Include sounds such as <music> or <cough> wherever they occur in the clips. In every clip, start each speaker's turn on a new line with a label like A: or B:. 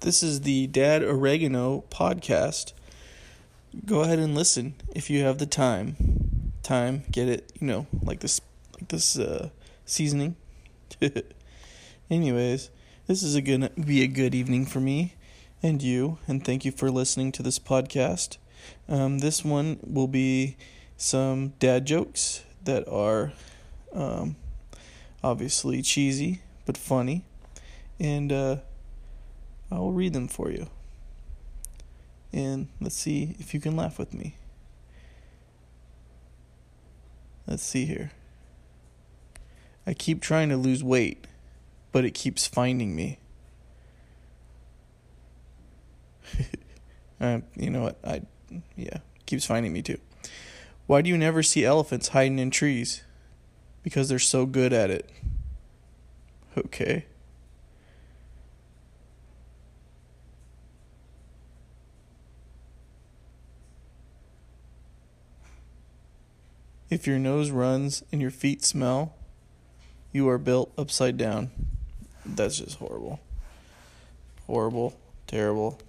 A: This is the Dad Oregano podcast. Go ahead and listen if you have the time. Time, get it, you know, like this like this uh seasoning. <laughs> Anyways, this is a gonna be a good evening for me and you, and thank you for listening to this podcast. Um, this one will be some dad jokes that are um, obviously cheesy but funny, and uh, I will read them for you. And let's see if you can laugh with me. Let's see here. I keep trying to lose weight, but it keeps finding me. uh, <laughs> you know what? I yeah, keeps finding me too. Why do you never see elephants hiding in trees? Because they're so good at it. Okay. If your nose runs and your feet smell, you are built upside down. That's just horrible. Horrible. Terrible.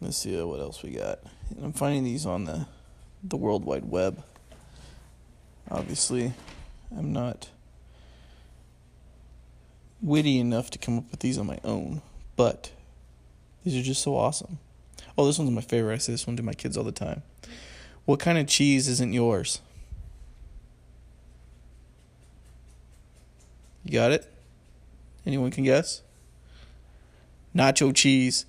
A: Let's see uh, what else we got. I'm finding these on the the World Wide Web. Obviously, I'm not witty enough to come up with these on my own, but these are just so awesome. Oh, this one's my favorite. I say this one to my kids all the time. What kind of cheese isn't yours? You got it? Anyone can guess? Nacho cheese.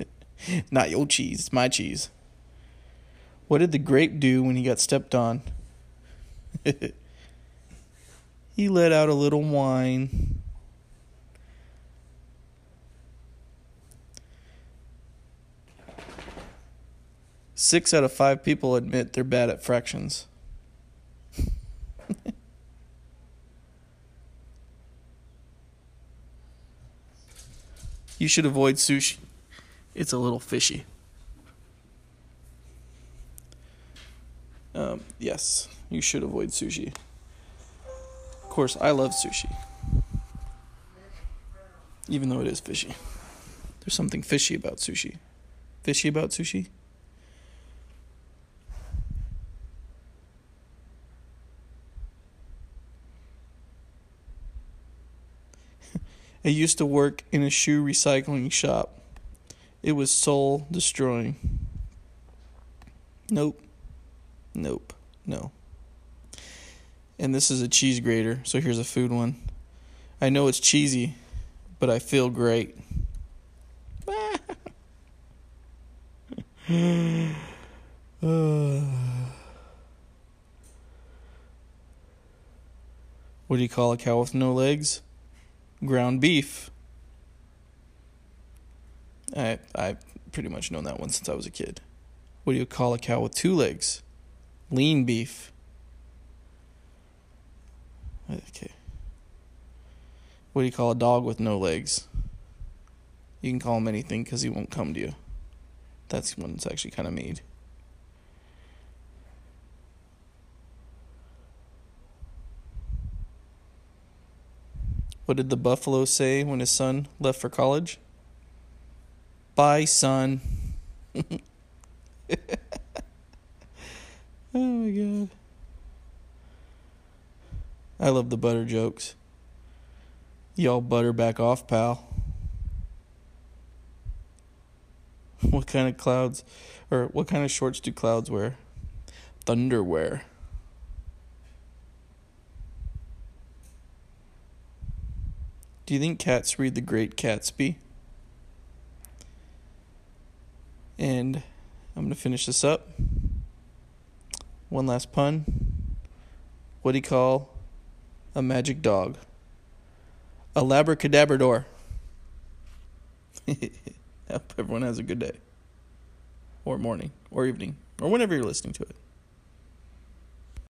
A: <laughs> Not your cheese, it's my cheese. What did the grape do when he got stepped on? <laughs> he let out a little whine. Six out of five people admit they're bad at fractions. you should avoid sushi. It's a little fishy. Um, yes, you should avoid sushi. Of course, I love sushi. Even though it is fishy. There's something fishy about sushi. Fishy about sushi? I used to work in a shoe recycling shop. It was soul destroying. Nope. Nope. No. And this is a cheese grater, so here's a food one. I know it's cheesy, but I feel great. <laughs> <sighs> <sighs> <sighs> what do you call a cow with no legs? Ground beef. I I pretty much known that one since I was a kid. What do you call a cow with two legs? Lean beef. Okay. What do you call a dog with no legs? You can call him anything because he won't come to you. That's one that's actually kind of made. What did the buffalo say when his son left for college? Bye, son. <laughs> oh my god. I love the butter jokes. Y'all butter back off, pal. <laughs> What kind of clouds, or what kind of shorts do clouds wear? Thunderwear. Do you think cats read The Great Gatsby? And I'm going to finish this up. One last pun. What do you call a magic dog? A labracadabrador. <laughs> Hope everyone has a good day, or morning, or evening, or whenever you're listening to it.